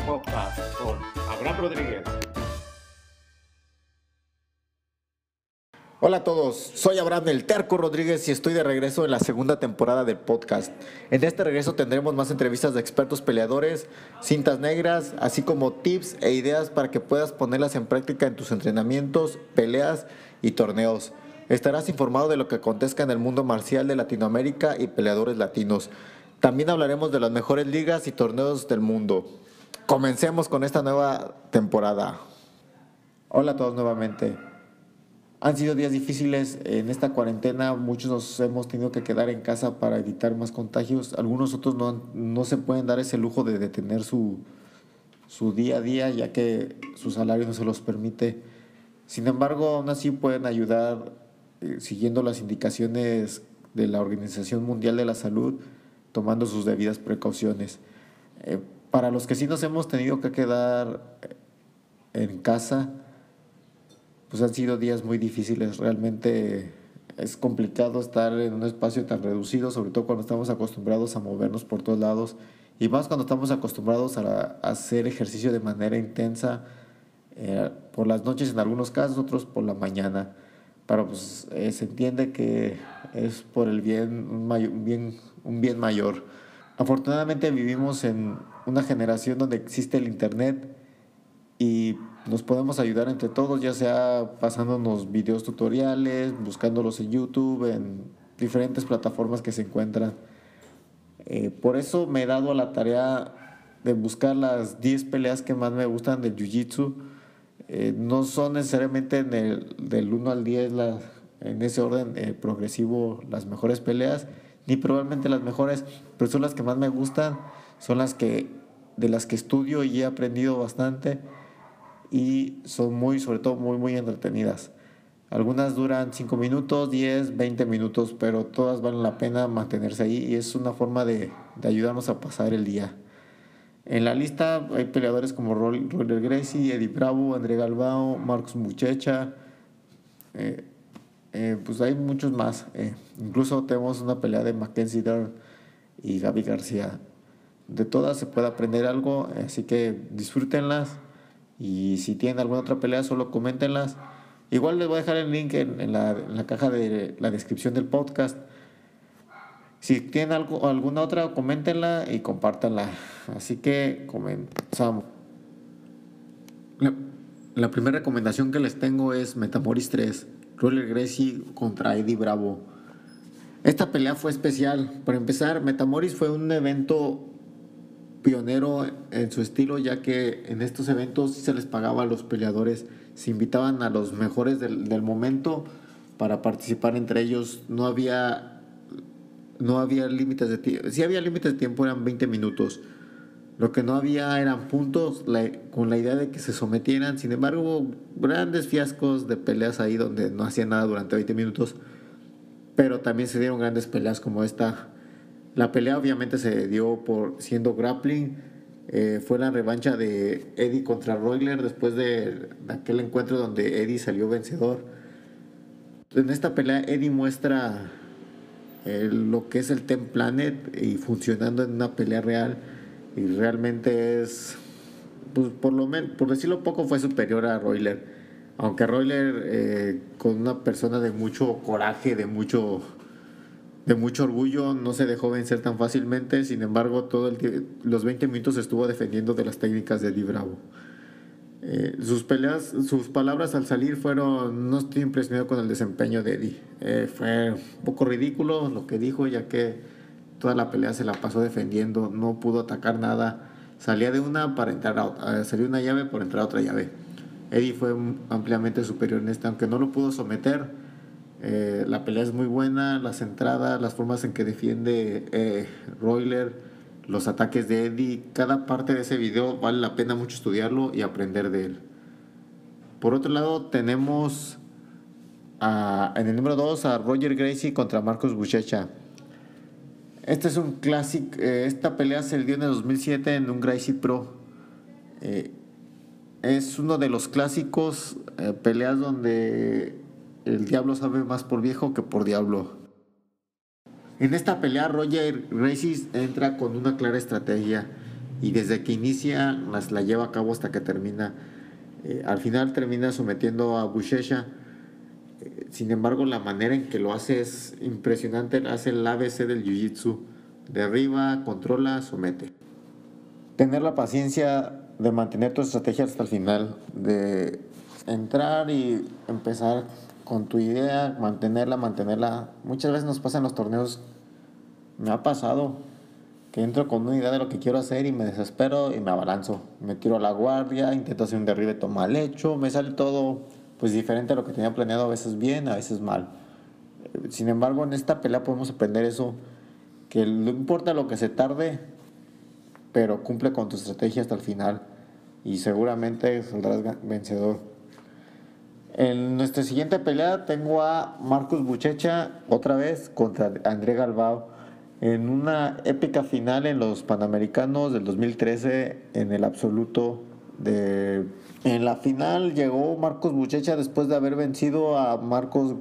Podcast con Abraham Rodríguez. Hola a todos, soy Abraham del Terco Rodríguez y estoy de regreso en la segunda temporada del podcast. En este regreso tendremos más entrevistas de expertos peleadores, cintas negras, así como tips e ideas para que puedas ponerlas en práctica en tus entrenamientos, peleas y torneos. Estarás informado de lo que acontezca en el mundo marcial de Latinoamérica y peleadores latinos. También hablaremos de las mejores ligas y torneos del mundo. Comencemos con esta nueva temporada. Hola a todos nuevamente. Han sido días difíciles en esta cuarentena, muchos nos hemos tenido que quedar en casa para evitar más contagios, algunos otros no, se pueden dar ese lujo de detener su, su día a día ya que su salario no se los permite. Sin embargo, aún así pueden ayudar eh, siguiendo las indicaciones de la Organización Mundial de la Salud, tomando sus debidas precauciones. Eh, para los que sí nos hemos tenido que quedar en casa, pues han sido días muy difíciles. Realmente es complicado estar en un espacio tan reducido, sobre todo cuando estamos acostumbrados a movernos por todos lados y más cuando estamos acostumbrados a, hacer ejercicio de manera intensa eh, por las noches en algunos casos, otros por la mañana. Pero pues eh, se entiende que es por el bien, un bien mayor. Afortunadamente vivimos en una generación donde existe el Internet y nos podemos ayudar entre todos, ya sea pasándonos videos tutoriales, buscándolos en YouTube, en diferentes plataformas que se encuentran. Eh, por eso me he dado a la tarea de buscar las 10 peleas que más me gustan del Jiu-Jitsu. Eh, no son necesariamente en el, del 1 al 10 en ese orden eh, progresivo las mejores peleas, ni probablemente las mejores, pero son las que más me gustan, son las que de las que estudio y he aprendido bastante y son muy, sobre todo, muy, muy entretenidas. Algunas duran 5 minutos, 10, 20 minutos, pero todas valen la pena mantenerse ahí y es una forma de, de ayudarnos a pasar el día. En la lista hay peleadores como Roller Gracie, Eddie Bravo, André Galbao, Marcos Muchecha, eh, eh, pues hay muchos más. Eh, incluso tenemos una pelea de Mackenzie Dern y Gaby García. De todas se puede aprender algo, así que disfrútenlas. Y si tienen alguna otra pelea, solo coméntenlas. Igual les voy a dejar el link en, la, caja de la descripción del podcast. Si tienen algo, alguna otra, coméntenla y compártanla. Así que comenzamos. La, la primera recomendación que les tengo es Metamoris 3, Roller Gracie contra Eddie Bravo. Esta pelea fue especial. Para empezar, Metamoris fue un evento pionero en su estilo, ya que en estos eventos se les pagaba a los peleadores, se invitaban a los mejores del, momento para participar entre ellos. No había, no había límites de tiempo. Si había límites de tiempo, eran 20 minutos. Lo que no había eran puntos con la idea de que se sometieran. Sin embargo, hubo grandes fiascos de peleas ahí donde no hacían nada durante 20 minutos. Pero también se dieron grandes peleas como esta la pelea obviamente se dio por siendo grappling. Eh, fue la revancha de Eddie contra Royler después de, aquel encuentro donde Eddie salió vencedor. En esta pelea Eddie muestra eh, lo que es el Ten Planet y funcionando en una pelea real y realmente es pues por lo menos por decirlo poco fue superior a Royler aunque Royler eh, con una persona de mucho coraje de mucho de mucho orgullo, no se dejó vencer tan fácilmente, sin embargo, todo el los 20 minutos estuvo defendiendo de las técnicas de Eddie Bravo. Eh, sus peleas, sus palabras al salir fueron, no estoy impresionado con el desempeño de Eddie. Eh, fue un poco ridículo lo que dijo, ya que toda la pelea se la pasó defendiendo, no pudo atacar nada. Salía de una para entrar a otra, eh, salió una llave por entrar a otra llave. Eddie fue ampliamente superior en esta, aunque no lo pudo someter eh, la pelea es muy buena, las entradas, las formas en que defiende eh, Royler, los ataques de Eddie, cada parte de ese video vale la pena mucho estudiarlo y aprender de él. Por otro lado, tenemos en el número 2 a Roger Gracie contra Marcos Buchecha. Este es un clásico, eh, esta pelea se dio en el 2007 en un Gracie Pro. es uno de los clásicos peleas donde el diablo sabe más por viejo que por diablo. En esta pelea Roger Gracie entra con una clara estrategia y desde que inicia las, la lleva a cabo hasta que termina. Eh, al final termina sometiendo a Bushesha. Sin embargo, la manera en que lo hace es impresionante. Hace el ABC del Jiu-Jitsu. Derriba, controla, somete. Tener la paciencia de mantener tu estrategia hasta el final. De entrar y empezar con tu idea, mantenerla, mantenerla. Muchas veces nos pasa en los torneos, me ha pasado que entro con una idea de lo que quiero hacer y me desespero y me abalanzo. Me tiro a la guardia, intento hacer un derribe mal hecho, me sale todo pues diferente a lo que tenía planeado, a veces bien, a veces mal. Sin embargo, en esta pelea podemos aprender eso, que no importa lo que se tarde, pero cumple con tu estrategia hasta el final y seguramente saldrás vencedor. En nuestra siguiente pelea tengo a Marcos Buchecha otra vez contra André Galbao en una épica final en los Panamericanos del 2013 en el absoluto de en la final llegó Marcos Buchecha después de haber vencido a Marcos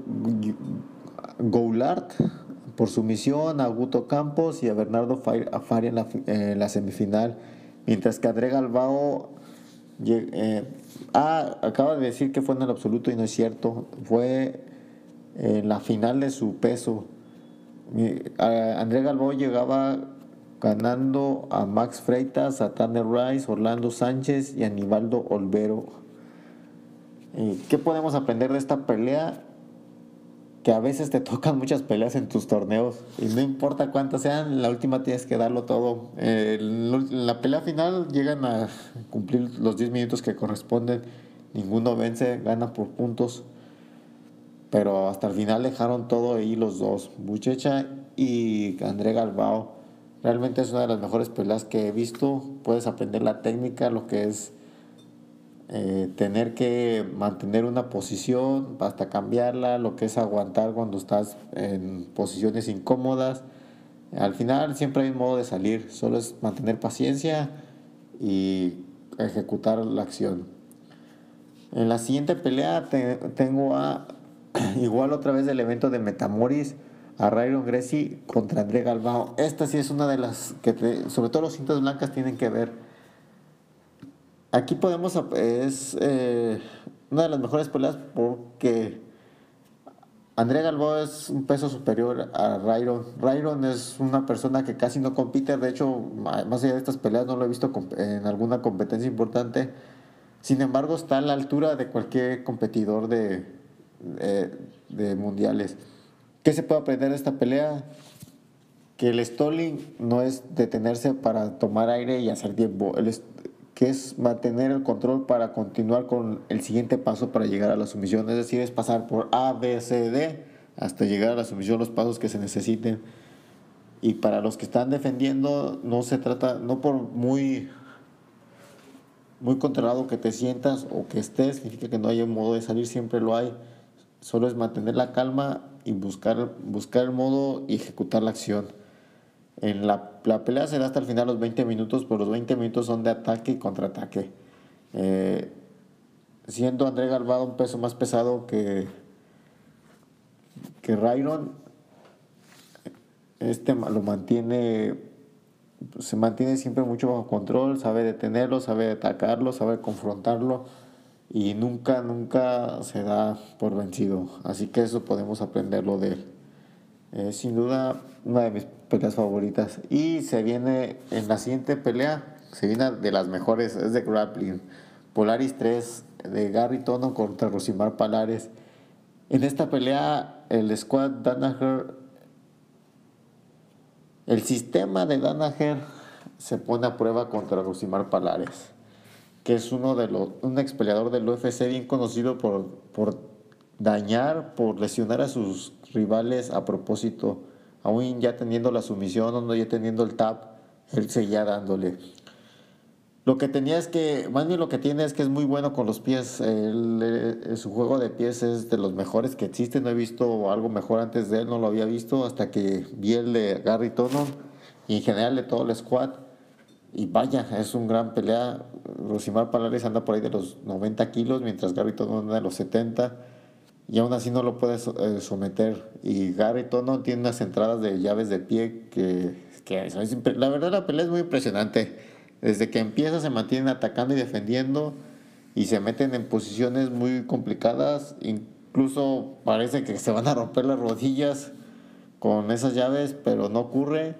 Goulart por sumisión, a Guto Campos y a Bernardo Fari en la, semifinal, mientras que André Galbao eh, ah, acaba de decir que fue en el absoluto y no es cierto, fue en la final de su peso. André Galbó llegaba ganando a Max Freitas, a Tanner Rice, Orlando Sánchez y Anibaldo Olvero. ¿Qué podemos aprender de esta pelea? Que a veces te tocan muchas peleas en tus torneos y no importa cuántas sean, la última tienes que darlo todo. en la pelea final llegan a cumplir los 10 minutos que corresponden, ninguno vence, gana por puntos pero hasta el final dejaron todo ahí los dos, Buchecha y André Galbao. Realmente es una de las mejores peleas que he visto. Puedes aprender la técnica, lo que es eh, tener que mantener una posición hasta cambiarla, lo que es aguantar cuando estás en posiciones incómodas. Al final siempre hay un modo de salir, solo es mantener paciencia y ejecutar la acción. En la siguiente pelea tengo a Igual otra vez del evento de Metamoris a Ryan Gracie contra André Galbao. Esta sí es una de las que, sobre todo los cintas blancas, tienen que ver. Aquí podemos, es eh, una de las mejores peleas porque André Galbao es un peso superior a Ryron. Ryron es una persona que casi no compite, de hecho, más allá de estas peleas no lo he visto en alguna competencia importante. Sin embargo, está a la altura de cualquier competidor de, de, mundiales. ¿Qué se puede aprender de esta pelea? Que el stalling no es detenerse para tomar aire y hacer tiempo, el que es mantener el control para continuar con el siguiente paso para llegar a la sumisión, es decir, es pasar por A, B, C, D hasta llegar a la sumisión, los pasos que se necesiten. Y para los que están defendiendo, no se trata, no por muy muy controlado que te sientas o que estés, significa que no haya modo de salir, siempre lo hay. Solo es mantener la calma y buscar, buscar el modo y ejecutar la acción. En la, la pelea será hasta el final los 20 minutos, pero los 20 minutos son de ataque y contraataque. Eh, siendo André Galvado un peso más pesado que, que Ryron, este lo mantiene, se mantiene siempre mucho bajo control, sabe detenerlo, sabe atacarlo, sabe confrontarlo y nunca, nunca se da por vencido. Así que eso podemos aprenderlo de él. Eh, sin duda, una de mis peleas favoritas. Y se viene en la siguiente pelea, se viene de las mejores, es de grappling. Polaris 3 de Gary Tono contra Rosimar Palares. En esta pelea, el squad Danaher, el sistema de Danaher se pone a prueba contra Rosimar Palares que es uno de los, un ex peleador del UFC bien conocido por, por dañar, por lesionar a sus rivales a propósito, aún ya teniendo la sumisión no ya teniendo el tap, él seguía dándole. Lo que tenía es que, más bien lo que tiene es que es muy bueno con los pies. Eh, su juego de pies es de los mejores que existen. No he visto algo mejor antes de él, no lo había visto hasta que vi el de Gary Tonon y en general de todo el squad. Y vaya, es un gran pelea. Rosimar Palares anda por ahí de los 90 kilos, mientras Gary Tono anda de los 70. Y aún así no lo puede eh, someter. Y Gary Tono tiene unas entradas de llaves de pie que, que la verdad la pelea es muy impresionante. Desde que empieza se mantienen atacando y defendiendo y se meten en posiciones muy complicadas. Incluso parece que se van a romper las rodillas con esas llaves, pero no ocurre.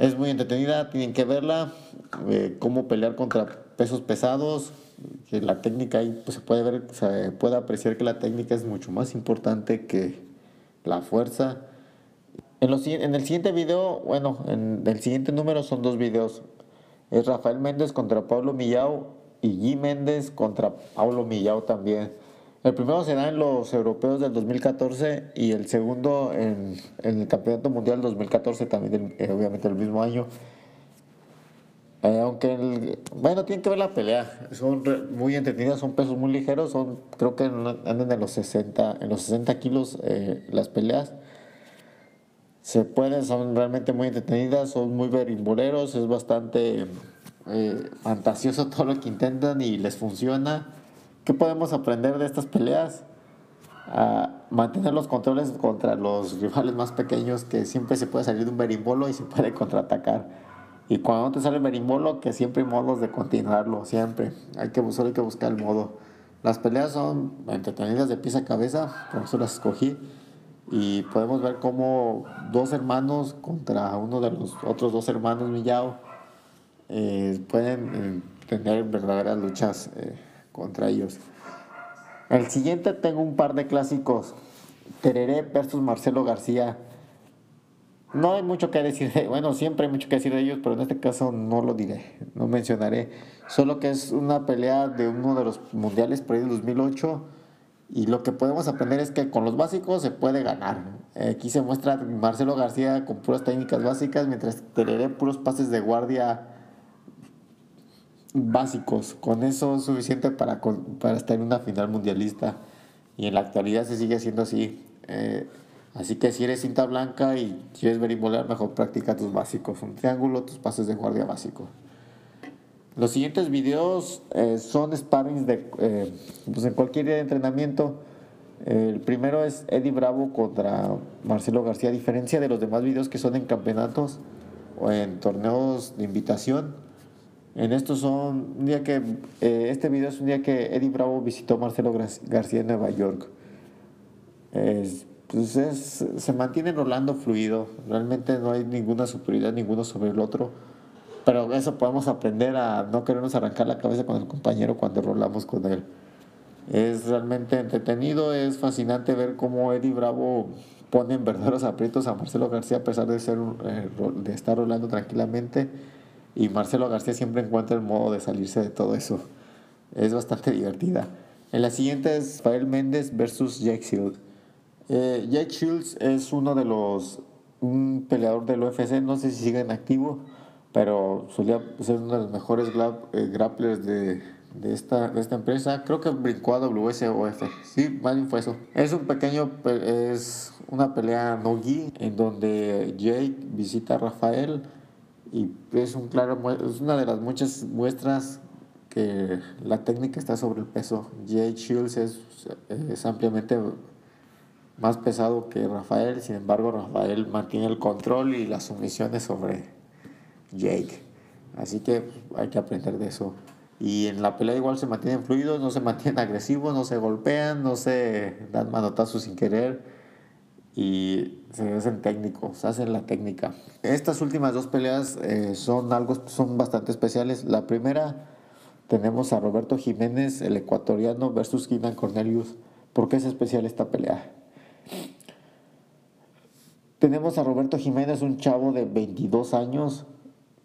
Es muy entretenida, tienen que verla. Eh, cómo pelear contra pesos pesados. Que la técnica ahí pues, se puede ver, se puede apreciar que la técnica es mucho más importante que la fuerza. En, los, en el siguiente video, bueno, en el siguiente número son dos videos. Es Rafael Méndez contra Pablo Millao y Guy Méndez contra Pablo Millao también. El primero se da en los europeos del 2014 y el segundo en, el Campeonato Mundial 2014, también eh, obviamente el mismo año. Eh, aunque, bueno, tienen que ver la pelea. Son muy entretenidas, son pesos muy ligeros, son creo que andan en los 60, en los 60 kilos eh, las peleas. Se pueden, son realmente muy entretenidas, son muy berimboleros, es bastante fantasioso todo lo que intentan y les funciona. ¿Qué podemos aprender de estas peleas? A mantener los controles contra los rivales más pequeños, que siempre se puede salir de un berimbolo y se puede contraatacar. Y cuando no te sale el berimbolo, que siempre hay modos de continuarlo, siempre. Hay que, solo hay que buscar el modo. Las peleas son entretenidas de pieza a cabeza, por eso las escogí. Y podemos ver cómo dos hermanos contra uno de los otros dos hermanos Millao eh, pueden eh, tener verdaderas luchas. Eh, contra ellos. El siguiente tengo un par de clásicos. Tereré versus Marcelo García. No hay mucho que decir, bueno, siempre hay mucho que decir de ellos, pero en este caso no lo diré, no mencionaré. Solo que es una pelea de uno de los mundiales por ahí del 2008 y lo que podemos aprender es que con los básicos se puede ganar. Aquí se muestra Marcelo García con puras técnicas básicas, mientras Tereré puros pases de guardia básicos. Con eso es suficiente para, para estar en una final mundialista. Y en la actualidad se sigue haciendo así. Eh, así que si eres cinta blanca y quieres berimbolear, mejor practica tus básicos. Un triángulo, tus pases de guardia básico. Los siguientes videos eh, son sparrings de, eh, pues en cualquier día de entrenamiento. El primero es Eddie Bravo contra Marcelo García, a diferencia de los demás videos que son en campeonatos o en torneos de invitación. En estos son un día que eh, este video es un día que Eddie Bravo visitó a Marcelo García en Nueva York. pues es, se mantiene rolando fluido. Realmente no hay ninguna superioridad ninguno sobre el otro. Pero eso podemos aprender a no querernos arrancar la cabeza con el compañero cuando rolamos con él. Es realmente entretenido, es fascinante ver cómo Eddie Bravo pone en verdaderos aprietos a Marcelo García a pesar de, ser, eh, de estar rolando tranquilamente y Marcelo García siempre encuentra el modo de salirse de todo eso. Es bastante divertida. En la siguiente es Rafael Méndez versus Jake Shields. Eh, Jake Shields es uno de los. un peleador del UFC, no sé si sigue en activo, pero solía ser uno de los mejores eh, grapplers de, de, esta, de esta empresa. Creo que brincó a WSOF. Sí, más bien fue eso. Es un pequeño. es una pelea no-gi en donde Jake visita a Rafael y es, un claro, es una de las muchas muestras que la técnica está sobre el peso. Jake Shields es, es ampliamente más pesado que Rafael, sin embargo Rafael mantiene el control y las sumisiones sobre Jake. Así que hay que aprender de eso. Y en la pelea igual se mantienen fluidos, no se mantienen agresivos, no se golpean, no se dan manotazos sin querer y se hacen técnicos, se hacen la técnica. Estas últimas dos peleas eh, son, algo, son bastante especiales. La primera tenemos a Roberto Jiménez, el ecuatoriano, versus Keenan Cornelius. ¿Por qué es especial esta pelea? Tenemos a Roberto Jiménez, un chavo de 22 años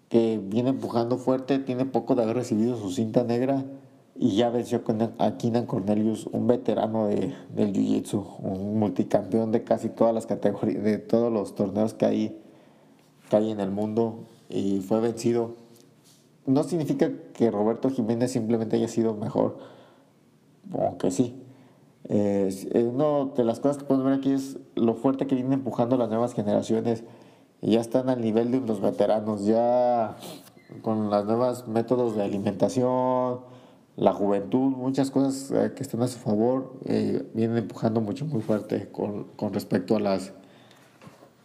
que viene empujando fuerte, tiene poco de haber recibido su cinta negra y ya venció a Keenan Cornelius, un veterano de, del Jiu-Jitsu, un multicampeón de casi todas las categorías, de todos los torneos que hay, que hay en el mundo y fue vencido. No significa que Roberto Jiménez simplemente haya sido mejor, aunque sí. Eh, una de las cosas que podemos ver aquí es lo fuerte que vienen empujando las nuevas generaciones ya están al nivel de los veteranos, ya con los nuevos métodos de alimentación, la juventud, muchas cosas eh, que están a su favor, eh, vienen empujando mucho, muy fuerte con, con, respecto a las,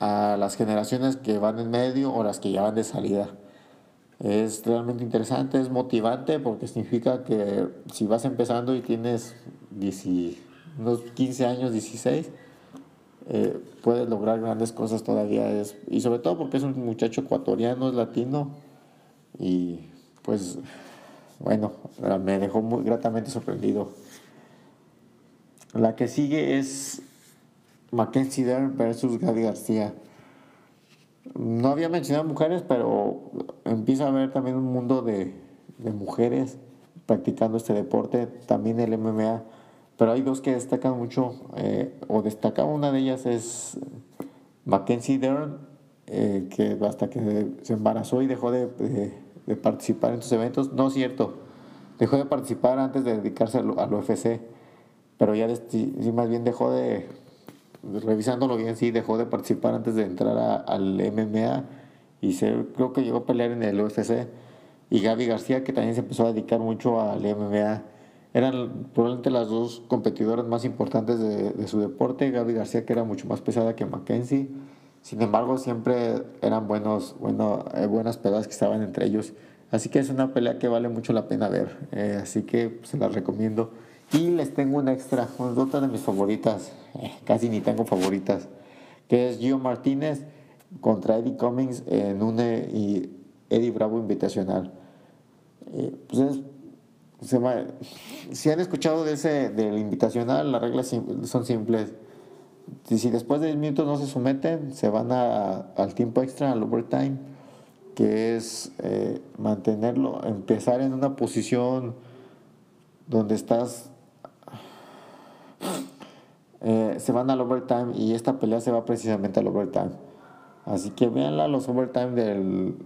a las generaciones que van en medio o las que ya van de salida. Es realmente interesante, es motivante porque significa que si vas empezando y tienes unos 15 años, 16, eh, puedes lograr grandes cosas todavía. Es, y sobre todo porque es un muchacho ecuatoriano, es latino. Y pues, bueno, me dejó muy gratamente sorprendido. La que sigue es Mackenzie Dern versus Gaby García. No había mencionado mujeres, pero empieza a haber también un mundo de, mujeres practicando este deporte, también el MMA. Pero hay dos que destacan mucho, eh, o destaca una de ellas es Mackenzie Dern, eh, que hasta que se embarazó y dejó de, participar en sus eventos. No es cierto, dejó de participar antes de dedicarse al, al UFC, pero ya más bien dejó de, revisándolo bien, sí, dejó de participar antes de entrar al MMA y se, creo que llegó a pelear en el UFC. Y Gaby García, que también se empezó a dedicar mucho al MMA. Eran probablemente las dos competidoras más importantes de, su deporte. Gaby García, que era mucho más pesada que Mackenzie. Sin embargo, siempre eran buenos, bueno, eh, buenas peleas que estaban entre ellos. Así que es una pelea que vale mucho la pena ver. Eh, así que se la recomiendo. Y les tengo un extra, otra de mis favoritas, eh, casi ni tengo favoritas, que es Gio Martínez contra Eddie Cummings en un Eddie Bravo invitacional. Pues si han escuchado de ese del invitacional, las reglas son simples. Si después de 10 minutos no se someten, se van al tiempo extra, al overtime, que es mantenerlo, empezar en una posición donde estás eh, se van al overtime y esta pelea se va precisamente al overtime. Así que véanla, los overtime del,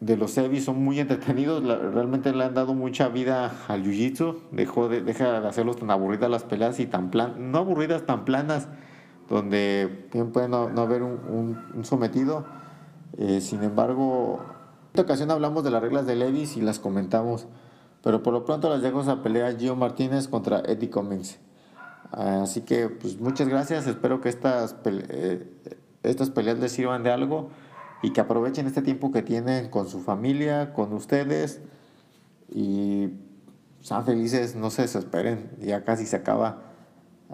de los Evis son muy entretenidos, realmente le han dado mucha vida al Jiu-Jitsu, dejó de, deja de hacerlos tan aburridas las peleas y tan plan, no aburridas, tan planas, donde puede no, haber un, sometido. Eh, sin embargo, en esta ocasión hablamos de las reglas de Levis y las comentamos, pero por lo pronto las dejo a pelea Gio Martínez contra Eddie Cummings. Así que pues muchas gracias, espero que estas, eh, estas peleas les sirvan de algo y que aprovechen este tiempo que tienen con su familia, con ustedes y sean felices, no se desesperen, ya casi se acaba.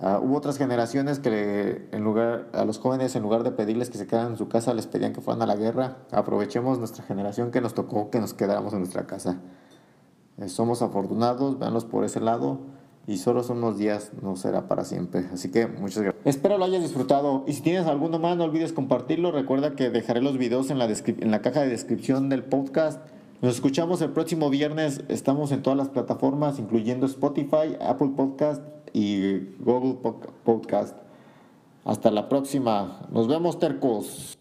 Ah, hubo otras generaciones que en lugar, a los jóvenes en lugar de pedirles que se quedaran en su casa les pedían que fueran a la guerra. Aprovechemos nuestra generación que nos tocó que nos quedáramos en nuestra casa. Eh, somos afortunados, véanlos por ese lado y solo son unos días, no será para siempre. Así que muchas gracias. Espero lo hayas disfrutado y si tienes alguno más no olvides compartirlo. Recuerda que dejaré los videos en la, en la caja de descripción del podcast. Nos escuchamos el próximo viernes. Estamos en todas las plataformas, incluyendo Spotify, Apple Podcast y Google Podcast. Hasta la próxima. Nos vemos, tercos.